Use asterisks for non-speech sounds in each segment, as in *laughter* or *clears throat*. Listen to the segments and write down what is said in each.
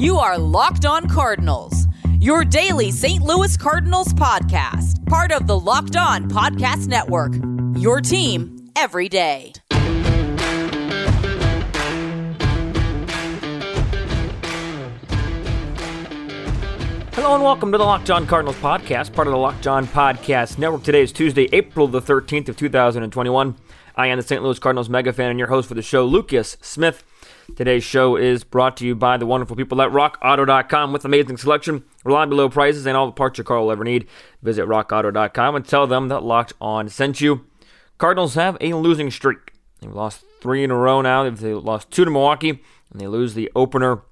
You are Locked On Cardinals, your daily St. Louis Cardinals podcast, part of the Locked On Podcast Network. Your team every day. Hello and welcome to the Locked On Cardinals podcast, part of the Locked On Podcast Network. Today is Tuesday, April the 13th of 2021. I am the St. Louis Cardinals mega fan and your host for the show, Lucas Smith. Today's show is brought to you by the wonderful people at RockAuto.com with amazing selection, reliable low prices, and all the parts your car will ever need. Visit RockAuto.com and tell them that Locked On sent you. Cardinals have a losing streak. They've lost three in a row now. They've lost two to Milwaukee, and they lose the opener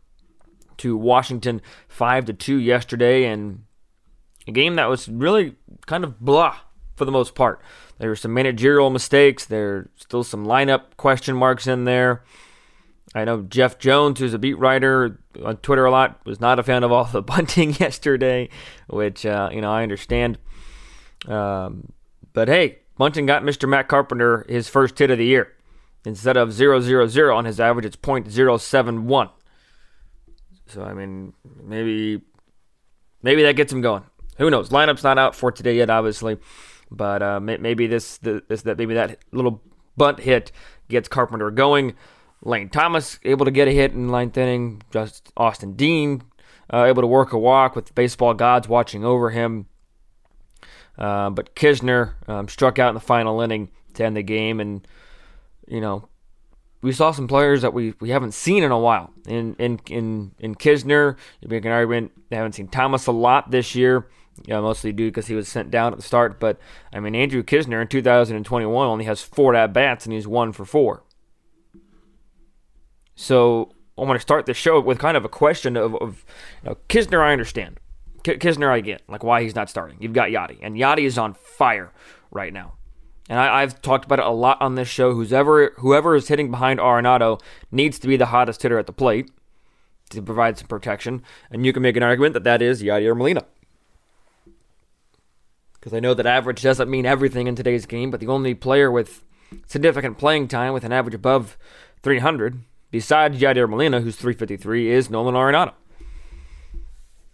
to Washington five to two yesterday, and a game that was really kind of blah for the most part. There were some managerial mistakes. There's still some lineup question marks in there. I know Jeff Jones, who's a beat writer on Twitter a lot, was not a fan of all the *laughs* bunting yesterday, which uh, you know I understand. Um, but hey, Bunting got Mr. Matt Carpenter his first hit of the year. Instead of 0 0 on his average, it's .071. So I mean, maybe maybe that gets him going. Who knows? Lineup's not out for today yet, obviously, but uh, maybe this, this that maybe that little bunt hit gets Carpenter going. Lane Thomas able to get a hit in ninth inning. Just Austin Dean uh, able to work a walk with baseball gods watching over him. Uh, but Knizner um, struck out in the final inning to end the game, and you know we saw some players that we, we haven't seen in a while. In in in in Knizner, you make an argument they haven't seen Thomas a lot this year. Yeah, mostly due because he was sent down at the start. But I mean, Andrew Knizner in 2021 only has four at bats and he's one for four. So I want to start the show with kind of a question of, of you know, Knizner. I understand. K- Knizner, I get like why he's not starting. You've got Yadi, and Yadi is on fire right now. And I, have talked about it a lot on this show. Whoever whoever is hitting behind Arenado needs to be the hottest hitter at the plate to provide some protection. And you can make an argument that that is Yadier Molina. Because I know that average doesn't mean everything in today's game, but the only player with significant playing time with an average above 300, besides Yadier Molina, who's 353, is Nolan Arenado.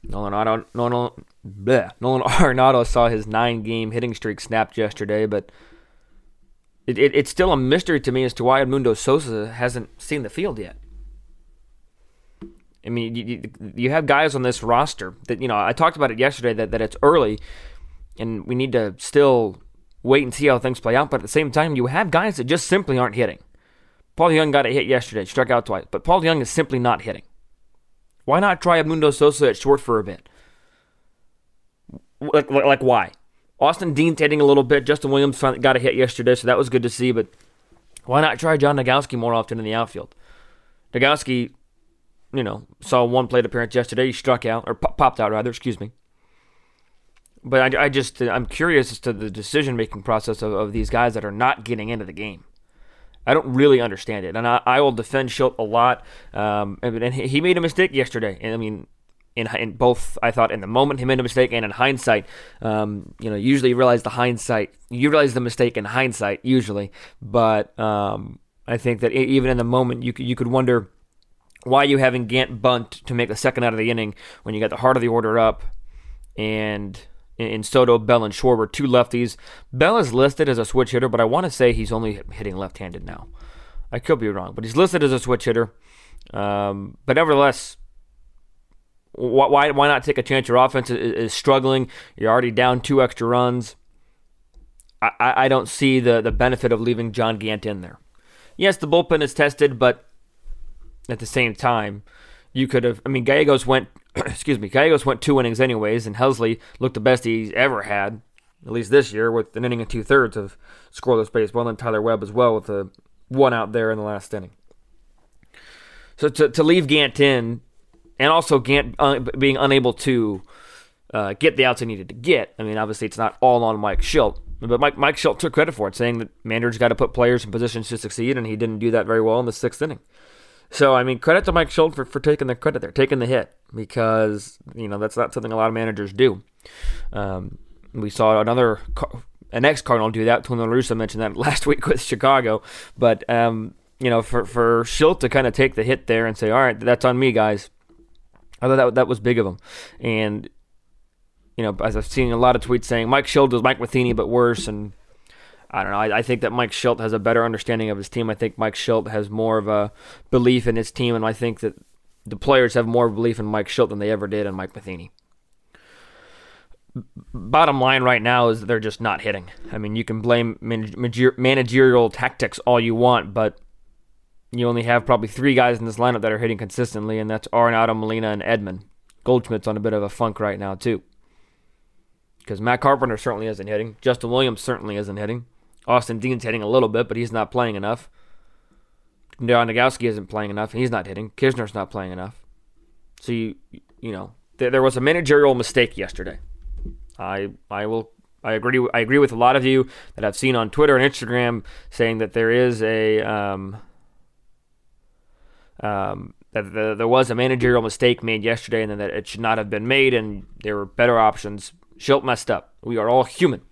Nolan Arenado, Nolan, bleh, Nolan *laughs* Arenado saw his nine-game hitting streak snapped yesterday, but it, it, it's still a mystery to me as to why Edmundo Sosa hasn't seen the field yet. I mean, you, you have guys on this roster that, you know, I talked about it yesterday that, that it's early and we need to still wait and see how things play out. But at the same time, you have guys that just simply aren't hitting. Paul DeJong got a hit yesterday, struck out twice, but Paul DeJong is simply not hitting. Why not try Edmundo Sosa at short for a bit? Like, like, like why? Austin Dean's hitting a little bit. Justin Williams got a hit yesterday, so that was good to see. But why not try John Nogowski more often in the outfield? Nogowski, you know, saw one plate appearance yesterday. He struck out, or popped out rather. Excuse me. But I, I just I'm curious as to the decision making process of, of these guys that are not getting into the game. I don't really understand it, and I, I will defend Shildt a lot. Um, and, and he made a mistake yesterday. And I mean, in, in both, I thought in the moment he made a mistake, and in hindsight, um, you know, usually you realize the hindsight, you realize the mistake in hindsight usually, but um, I think that even in the moment, you you could wonder why you having Gant bunt to make the second out of the inning when you got the heart of the order up, and in Soto, Bell, and Schwarber, two lefties. Bell is listed as a switch hitter, but I want to say he's only hitting left-handed now. I could be wrong, but he's listed as a switch hitter. Um, but nevertheless, why why not take a chance? Your offense is, is struggling. You're already down two extra runs. I, I, I don't see the, the benefit of leaving John Gant in there. Yes, the bullpen is tested, but at the same time, you could have. I mean, Gallegos went. *clears throat* excuse me, Gallegos went two innings anyways, and Helsley looked the best he's ever had, at least this year, with an inning and two thirds of scoreless baseball, and Tyler Webb as well with a one out there in the last inning. So to, to leave Gant in and also Gant uh, being unable to uh, get the outs he needed to get. I mean, obviously, it's not all on Mike Shildt, but Mike, Mike Shildt took credit for it, saying that manager's got to put players in positions to succeed, and he didn't do that very well in the sixth inning. So, I mean, credit to Mike Shildt for, for taking the credit there, taking the hit, because, you know, that's not something a lot of managers do. Um, we saw another, an ex Cardinal do that. Tony La Russa mentioned that *laughs* last week with Chicago. But, um, you know, for, for Shildt to kind of take the hit there and say, all right, that's on me, guys I thought that that was big of him, and you know, as I've seen a lot of tweets saying Mike Shildt is Mike Matheny but worse, and I don't know. I, I, think that Mike Shildt has a better understanding of his team. I think Mike Shildt has more of a belief in his team, and I think that the players have more belief in Mike Shildt than they ever did in Mike Matheny. Bottom line right now is they're just not hitting. I mean, you can blame managerial tactics all you want, but you only have probably three guys in this lineup that are hitting consistently, and that's Arenado, Molina, and Edman. Goldschmidt's on a bit of a funk right now, too. Because Matt Carpenter certainly isn't hitting. Justin Williams certainly isn't hitting. Austin Dean's hitting a little bit, but he's not playing enough. John Nogowski isn't playing enough, and he's not hitting. Knizner's not playing enough. So you you know there, was a managerial mistake yesterday. I I will I agree I agree with a lot of you that I've seen on Twitter and Instagram saying that there is a um, um, that the, there was a managerial mistake made yesterday and that it should not have been made and there were better options. Shildt messed up. We are all human.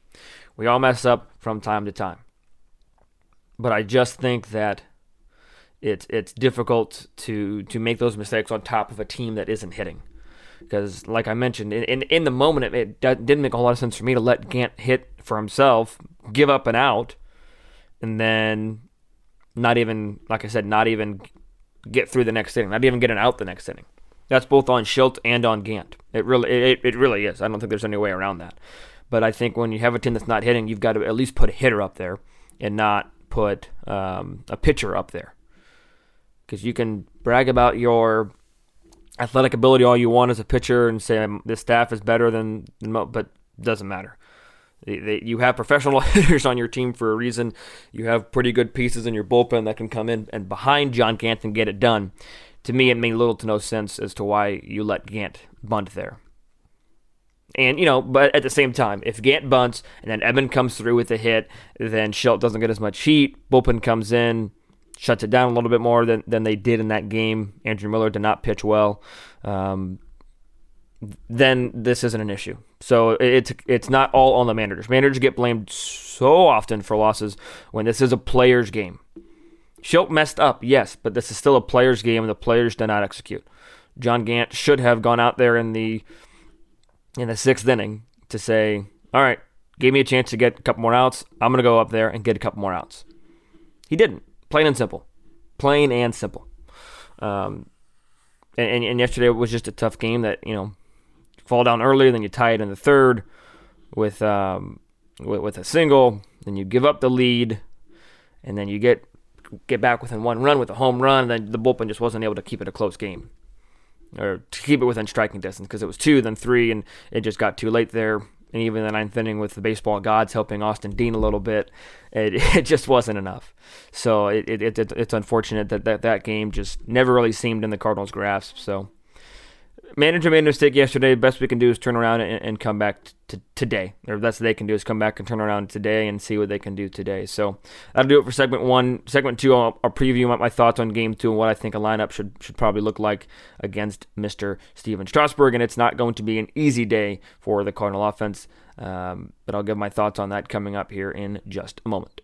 We all mess up from time to time. But I just think that it's it's difficult to to make those mistakes on top of a team that isn't hitting. Because, like I mentioned, in, in, in the moment, it, it didn't make a whole lot of sense for me to let Gant hit for himself, give up and out, and then not even, like I said, not even get through the next inning, not even get an out the next inning. That's both on Shildt and on Gant. It really, it, it really is. I don't think there's any way around that. But I think when you have a team that's not hitting, you've got to at least put a hitter up there and not put um, a pitcher up there. Because you can brag about your athletic ability all you want as a pitcher and say this staff is better than, but doesn't matter. They, they, you have professional *laughs* hitters on your team for a reason. You have pretty good pieces in your bullpen that can come in and behind John Gant and get it done. To me, it made little to no sense as to why you let Gant bunt there. And, you know, but at the same time, if Gant bunts and then Edman comes through with a hit, then Shildt doesn't get as much heat. Bullpen comes in, shuts it down a little bit more than, than they did in that game. Andrew Miller did not pitch well. Um, then this isn't an issue. So it's it's not all on the managers. Managers get blamed so often for losses when this is a players' game. Shildt messed up, yes, but this is still a players' game, and the players did not execute. John Gant should have gone out there in the in the sixth inning to say, "All right, gave me a chance to get a couple more outs. I'm going to go up there and get a couple more outs." He didn't. Plain and simple. Plain and simple. Um, and, and yesterday was just a tough game that you know fall down early, then you tie it in the third with um, with, with a single, then you give up the lead, and then you get get back within one run with a home run, and then the bullpen just wasn't able to keep it a close game or to keep it within striking distance because it was two, then three, and it just got too late there. And even the ninth inning with the baseball gods helping Austin Dean a little bit, it, *laughs* it just wasn't enough. So it, it, it, it's unfortunate that, that that game just never really seemed in the Cardinals' grasp. So manager made a mistake yesterday. Best we can do is turn around and, and come back to today. Or best they can do is come back and turn around today and see what they can do today. So that'll do it for segment one. Segment two, I'll, I'll preview my, my, thoughts on game two and what I think a lineup should should probably look like against Mr. Stephen Strasburg. And it's not going to be an easy day for the Cardinal offense. Um, but I'll give my thoughts on that coming up here in just a moment.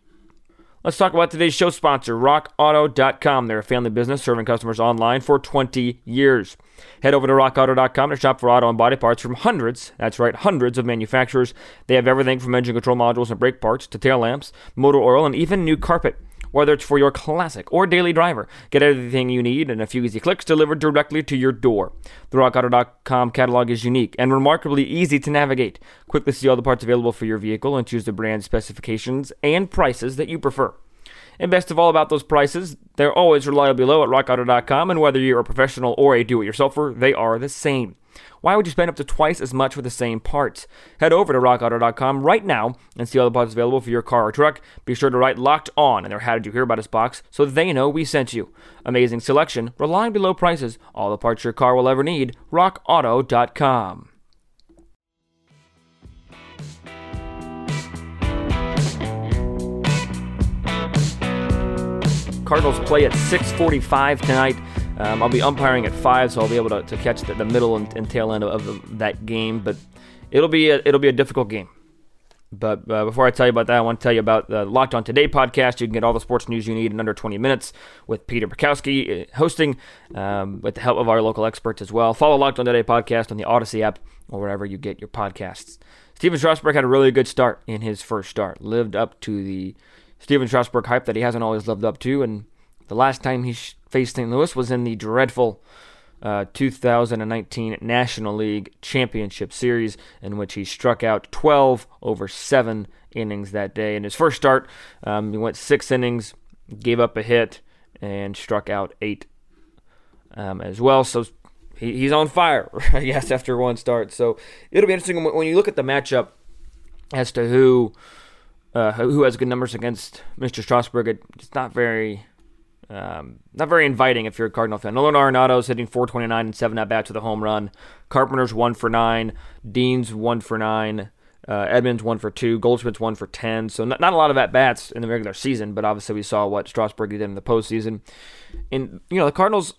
Let's talk about today's show sponsor, RockAuto.com. They're a family business serving customers online for 20 years. Head over to RockAuto.com to shop for auto and body parts from hundreds, that's right, hundreds of manufacturers. They have everything from engine control modules and brake parts to tail lamps, motor oil, and even new carpet whether it's for your classic or daily driver. Get everything you need in a few easy clicks delivered directly to your door. The RockAuto.com catalog is unique and remarkably easy to navigate. Quickly see all the parts available for your vehicle and choose the brand specifications and prices that you prefer. And best of all about those prices, they're always reliably low at rockauto.com, and whether you're a professional or a do it yourselfer, they are the same. Why would you spend up to twice as much for the same parts? Head over to rockauto.com right now and see all the parts available for your car or truck. Be sure to write locked on in their How Did You Hear About Us box so they know we sent you. Amazing selection, reliably low prices, all the parts your car will ever need. rockauto.com. Cardinals play at 6:45 tonight. Um, I'll be umpiring at five, so I'll be able to, to catch the, the middle and, and, tail end of, of, that game. But it'll be a, it'll be a difficult game. But uh, before I tell you about that, I want to tell you about the Locked On Today podcast. You can get all the sports news you need in under 20 minutes with Peter Bukowski uh, hosting um, with the help of our local experts as well. Follow Locked On Today podcast on the Odyssey app or wherever you get your podcasts. Stephen Strasburg had a really good start in his first start, lived up to the Stephen Strasburg hype that he hasn't always lived up to. And the last time he faced St. Louis was in the dreadful uh, 2019 National League Championship Series, in which he struck out 12 over seven innings that day. In his first start, um, he went six innings, gave up a hit, and struck out eight um, as well. So he, he's on fire, *laughs* I guess, after one start. So it'll be interesting when you look at the matchup as to who uh, who has good numbers against Mr. Strasburg. It's not very um, not very inviting if you're a Cardinal fan. Nolan Arenado's hitting 429 and 7 at bats with a home run. Carpenter's 1 for 9. Dean's 1 for 9. Uh, Edman's 1 for 2. Goldschmidt's 1 for 10. So not, not a lot of at bats in the regular season, but obviously we saw what Strasburg did in the postseason. And, you know, the Cardinals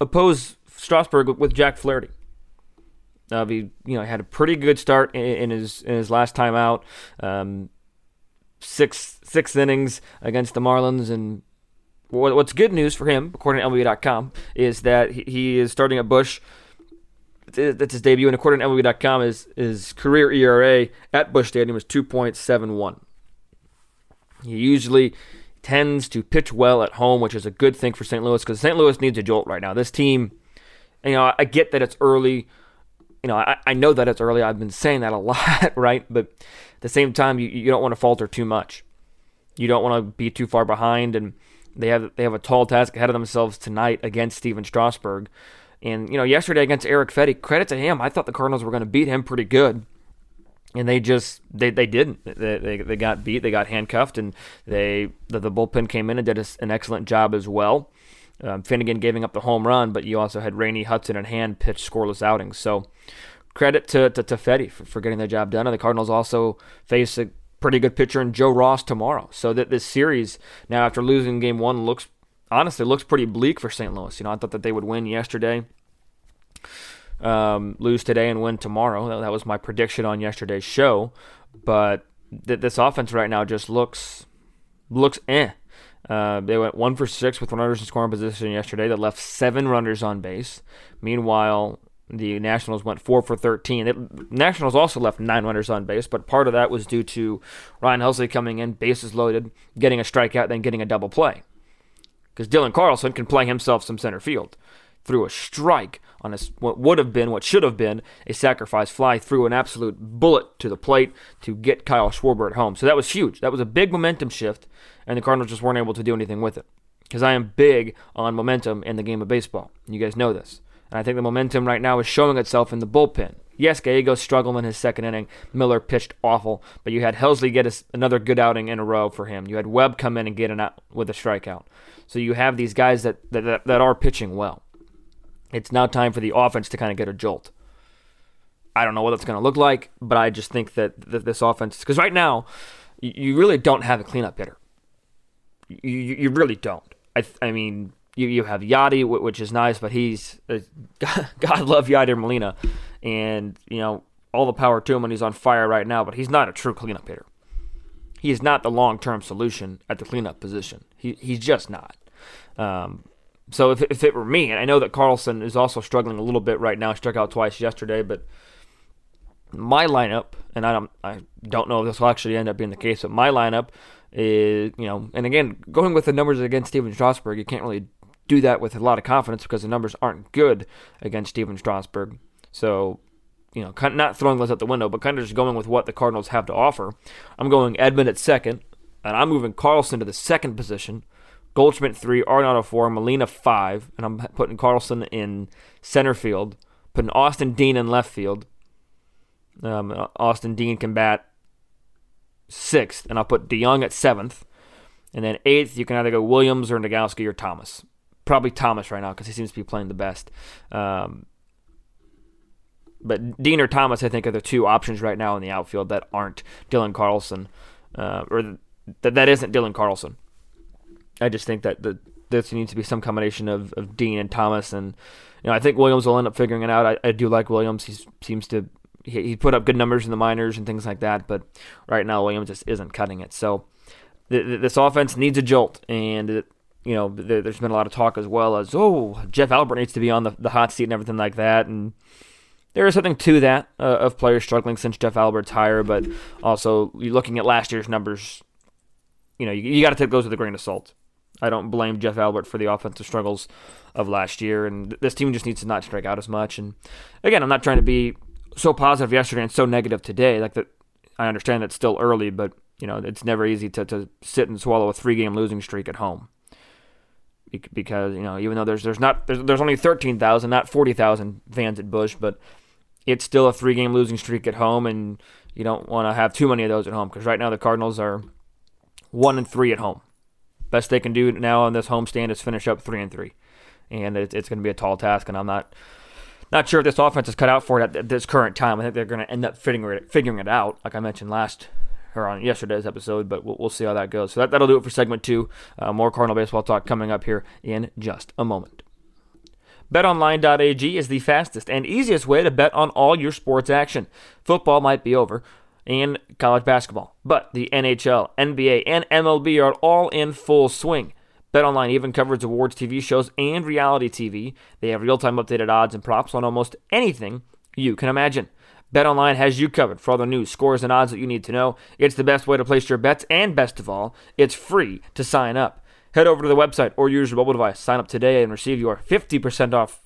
oppose Strasburg with Jack Flaherty. Uh, he, you know, had a pretty good start in, in his in his last time out. Um, six six innings against the Marlins, and what's good news for him, according to MLB.com, is that he is starting at Busch. That's his debut, and according to MLB.com, his, his career ERA at Busch Stadium is 2.71. He usually tends to pitch well at home, which is a good thing for St. Louis because St. Louis needs a jolt right now. This team, you know, I get that it's early. You know, I, I know that it's early. I've been saying that a *laughs* lot, right? But at the same time, you, you don't want to falter too much. You don't want to be too far behind, and they have they have a tall task ahead of themselves tonight against Stephen Strasburg. And you know, yesterday against Erick Fedde, credit to him. I thought the Cardinals were going to beat him pretty good, and they just they, they didn't. They, they, they got beat. They got handcuffed, and they the, the bullpen came in and did a, an excellent job as well. Um, Finnegan giving up the home run, but you also had Rainey Hudson and Hand pitch scoreless outings. So credit to to, to Fedde for, for getting the job done. And the Cardinals also face a pretty good pitcher in Joe Ross tomorrow. So that this series now after losing game one looks honestly looks pretty bleak for St. Louis. You know, I thought that they would win yesterday, um, lose today, and win tomorrow. That, was my prediction on yesterday's show. But th- this offense right now just looks looks eh. Uh, they went one for six with runners in scoring position yesterday. That left seven runners on base. Meanwhile, the Nationals went four for 13. It, Nationals also left nine runners on base, but part of that was due to Ryan Helsley coming in, bases loaded, getting a strikeout, then getting a double play. Because Dylan Carlson can play himself some center field. Threw a strike on a, what would have been, what should have been, a sacrifice fly, through an absolute bullet to the plate to get Kyle Schwarber at home. So that was huge. That was a big momentum shift, and the Cardinals just weren't able to do anything with it. Because I am big on momentum in the game of baseball. You guys know this. And I think the momentum right now is showing itself in the bullpen. Yes, Gallego struggled in his second inning. Miller pitched awful, but you had Helsley get a, another good outing in a row for him. You had Webb come in and get an out with a strikeout. So you have these guys that, that, that are pitching well. It's now time for the offense to kind of get a jolt. I don't know what that's going to look like, but I just think that, that this offense, because right now, you really don't have a cleanup hitter. You, you really don't. I, I mean, you, you have Yadi, which is nice, but he's uh, *laughs* God love Yadier Molina, and you know all the power to him, and he's on fire right now. But he's not a true cleanup hitter. He is not the long term solution at the cleanup position. He he's just not. Um, so if if it were me, and I know that Carlson is also struggling a little bit right now, struck out twice yesterday, but my lineup, and I don't I don't know if this will actually end up being the case, but my lineup is you know, and again going with the numbers against Stephen Strasburg, you can't really do that with a lot of confidence because the numbers aren't good against Stephen Strasburg. So, you know, not throwing those out the window, but kind of just going with what the Cardinals have to offer. I'm going Edman at second, and I'm moving Carlson to the second position. Goldschmidt three, Arenado four, Molina five, and I'm putting Carlson in center field, putting Austin Dean in left field. Um, Austin Dean can bat sixth, and I'll put DeJong at seventh. And then eighth, you can either go Williams or Nogowski or Thomas probably Thomas right now because he seems to be playing the best. Um, but Dean or Thomas, I think, are the two options right now in the outfield that aren't Dylan Carlson, uh, or that that isn't Dylan Carlson. I just think that the this needs to be some combination of, of Dean and Thomas, and you know I think Williams will end up figuring it out. I, I do like Williams; he seems to he, he put up good numbers in the minors and things like that, but right now Williams just isn't cutting it. So th- th- this offense needs a jolt, and it, you know th- there's been a lot of talk as well as oh Jeff Albert needs to be on the, the hot seat and everything like that, and there is something to that uh, of players struggling since Jeff Albert's hire, but also you're looking at last year's numbers. You know, you, you got to take those with a grain of salt. I don't blame Jeff Albert for the offensive struggles of last year, and this team just needs to not strike out as much. And again, I'm not trying to be so positive yesterday and so negative today. Like that, I understand it's still early, but you know it's never easy to, to sit and swallow a three game losing streak at home because you know even though there's there's not there's, there's only 13,000 not 40,000 fans at Busch but it's still a three game losing streak at home, and you don't want to have too many of those at home because right now the Cardinals are one and three at home. Best they can do now on this homestand is finish up three and three, and it, it's going to be a tall task. And I'm not not sure if this offense is cut out for it at, this current time. I think they're going to end up figuring it, figuring it out, like I mentioned last or on yesterday's episode, but we'll, we'll see how that goes. So that, that'll do it for segment two. Uh, more Cardinal baseball talk coming up here in just a moment. BetOnline.ag is the fastest and easiest way to bet on all your sports action. Football might be over and college basketball, but the NHL, NBA, and MLB are all in full swing. BetOnline even covers awards TV shows and reality TV. They have real-time updated odds and props on almost anything you can imagine. BetOnline has you covered for all the news, scores, and odds that you need to know. It's the best way to place your bets, and best of all, it's free to sign up. Head over to the website or use your mobile device. Sign up today and receive your 50% off,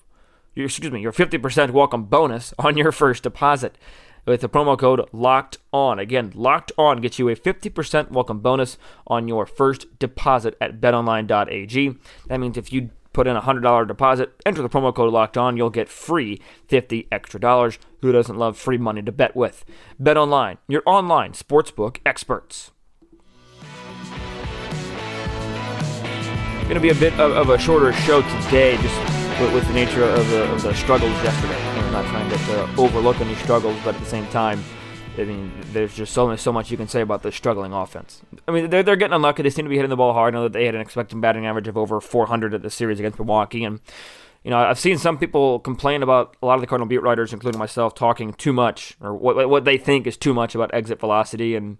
excuse me, your 50% welcome bonus *laughs* on your first deposit with the promo code locked on. Again, locked on gets you a 50% welcome bonus on your first deposit at betonline.ag. That means if you put in a $100 deposit, enter the promo code locked on, you'll get free 50 extra dollars. Who doesn't love free money to bet with? Bet online, your online sportsbook experts. going to be a bit of, of, a shorter show today, just with, with the nature of the, of the, struggles yesterday. I'm not trying to, to, overlook any struggles, but at the same time, I mean, there's just so much, so much you can say about the struggling offense. I mean, they're, they're getting unlucky. They seem to be hitting the ball hard. I know that they had an expected batting average of over 400 at the series against Milwaukee, and you know, I've seen some people complain about a lot of the Cardinal beat writers, including myself, talking too much or what what they think is too much about exit velocity. And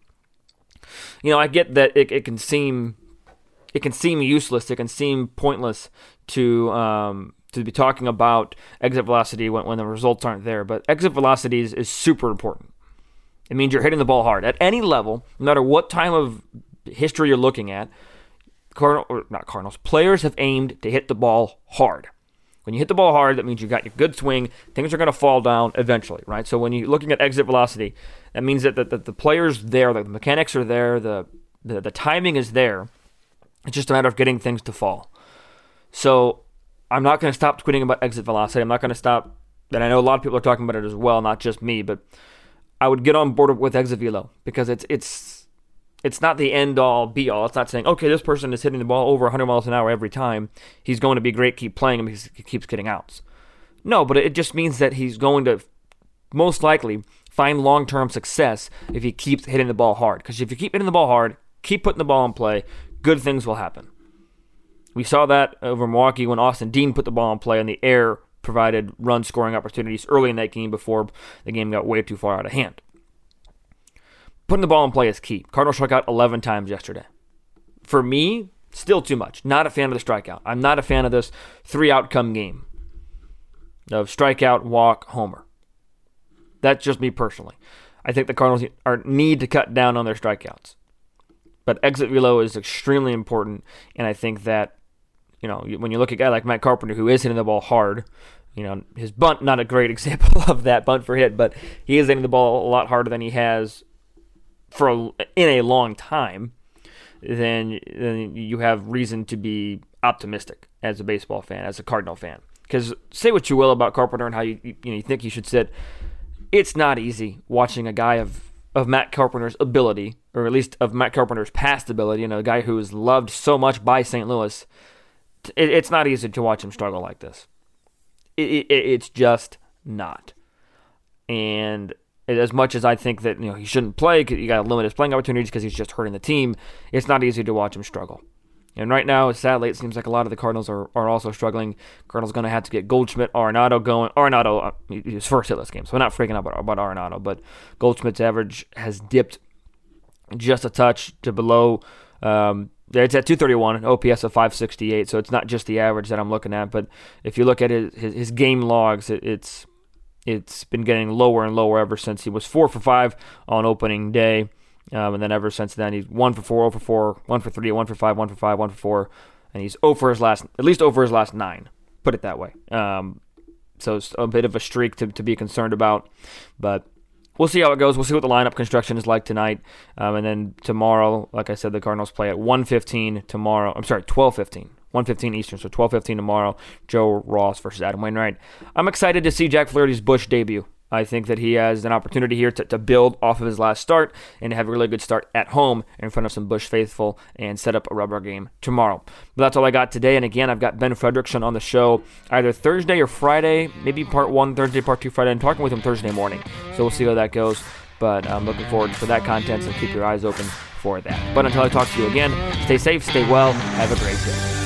you know, I get that it, it can seem it can seem useless. It can seem pointless to um, to be talking about exit velocity when, when the results aren't there. But exit velocity is, is super important. It means you're hitting the ball hard at any level, no matter what time of history you're looking at. Cardinal or not Cardinals players have aimed to hit the ball hard. When you hit the ball hard, that means you got your good swing. Things are going to fall down eventually, right? So when you're looking at exit velocity, that means that the, the, the players there, the mechanics are there, the, the the timing is there it's just a matter of getting things to fall. So I'm not going to stop tweeting about exit velocity. I'm not going to stop. And I know a lot of people are talking about it as well, not just me. But I would get on board with exit velo because it's it's it's not the end all be all. It's not saying okay, this person is hitting the ball over 100 miles an hour every time. He's going to be great. Keep playing him because he keeps getting outs. No, but it just means that he's going to most likely find long term success if he keeps hitting the ball hard. Because if you keep hitting the ball hard, keep putting the ball in play, good things will happen. We saw that over Milwaukee when Austin Dean put the ball in play and the air provided run scoring opportunities early in that game before the game got way too far out of hand. Putting the ball in play is key. Cardinals struck out 11 times yesterday. For me, still too much. Not a fan of the strikeout. I'm not a fan of this three outcome game of strikeout, walk, homer. That's just me personally. I think the Cardinals are, need to cut down on their strikeouts. But exit velo is extremely important, and I think that you know when you look at a guy like Matt Carpenter who is hitting the ball hard, you know his bunt not a great *laughs* example of that bunt for hit, but he is hitting the ball a lot harder than he has for a, in a long time. Then, then you have reason to be optimistic as a baseball fan, as a Cardinal fan. Because say what you will about Carpenter and how you you, know, you think he should sit, it's not easy watching a guy of of Matt Carpenter's ability, or at least of Matt Carpenter's past ability, you know, a guy who is loved so much by St. Louis, it, it's not easy to watch him struggle like this. It, it, it's just not. And as much as I think that you know he shouldn't play, you got to limit his playing opportunities because he's just hurting the team. It's not easy to watch him struggle. And right now, sadly, it seems like a lot of the Cardinals are, are also struggling. Cardinals going to have to get Goldschmidt, Arenado going. Arenado, uh, his first hitless game, so we're not freaking out about, about Arenado, but Goldschmidt's average has dipped just a touch to below. Um, it's at 231, an OPS of 568, so it's not just the average that I'm looking at. But if you look at his, his, his game logs, it, it's it's been getting lower and lower ever since he was four for five on opening day. Um, and then ever since then, he's one for four, 0 for four, one for three, one for five, one for five, one for four, and he's over his last, at least over his last nine. Put it that way. Um, so it's a bit of a streak to, to be concerned about, but we'll see how it goes. We'll see what the lineup construction is like tonight, um, and then tomorrow, like I said, the Cardinals play at 1:15 tomorrow. I'm sorry, 12:15. 1:15 Eastern, so 12:15 tomorrow. Joe Ross versus Adam Wainwright. I'm excited to see Jack Flaherty's Busch debut. I think that he has an opportunity here to, to build off of his last start and have a really good start at home in front of some Busch faithful and set up a rubber game tomorrow. But that's all I got today. And again, I've got Ben Frederickson on the show either Thursday or Friday, maybe part one Thursday, part two Friday. I'm talking with him Thursday morning. So we'll see how that goes. But I'm looking forward for that content, so keep your eyes open for that. But until I talk to you again, stay safe, stay well, have a great day.